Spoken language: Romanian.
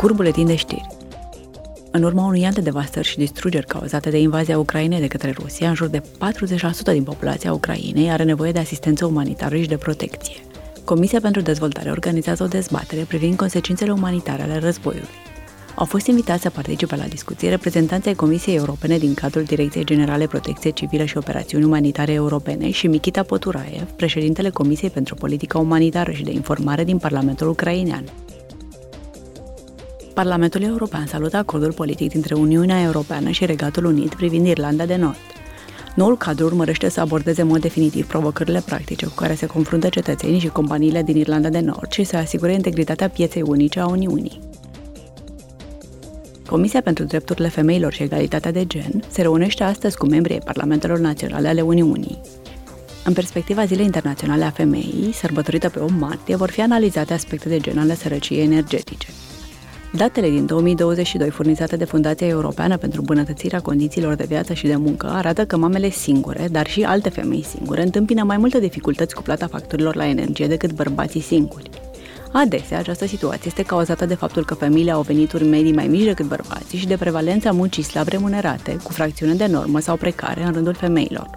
Scurt buletin de știri. În urma unui an de devastări și distrugeri cauzate de invazia Ucrainei de către Rusia, în jur de 40% din populația Ucrainei are nevoie de asistență umanitară și de protecție. Comisia pentru Dezvoltare organizează o dezbatere privind consecințele umanitare ale războiului. Au fost invitați să participe la discuție reprezentanții Comisiei Europene din cadrul Direcției Generale Protecție Civilă și Operațiuni Umanitare Europene și Mikita Poturaev, președintele Comisiei pentru Politica Umanitară și de Informare din Parlamentul Ucrainean. Parlamentul European salută acordul politic dintre Uniunea Europeană și Regatul Unit privind Irlanda de Nord. Noul cadru urmărește să abordeze în mod definitiv provocările practice cu care se confruntă cetățenii și companiile din Irlanda de Nord și să asigure integritatea pieței unice a Uniunii. Comisia pentru Drepturile Femeilor și Egalitatea de Gen se reunește astăzi cu membrii Parlamentelor Naționale ale Uniunii. În perspectiva Zilei Internaționale a Femeii, sărbătorită pe 8 martie, vor fi analizate aspecte de gen ale sărăciei energetice. Datele din 2022 furnizate de Fundația Europeană pentru Bunătățirea Condițiilor de Viață și de Muncă arată că mamele singure, dar și alte femei singure, întâmpină mai multe dificultăți cu plata facturilor la energie decât bărbații singuri. Adesea, această situație este cauzată de faptul că femeile au venituri medii mai mici decât bărbații și de prevalența muncii slab remunerate, cu fracțiune de normă sau precare în rândul femeilor.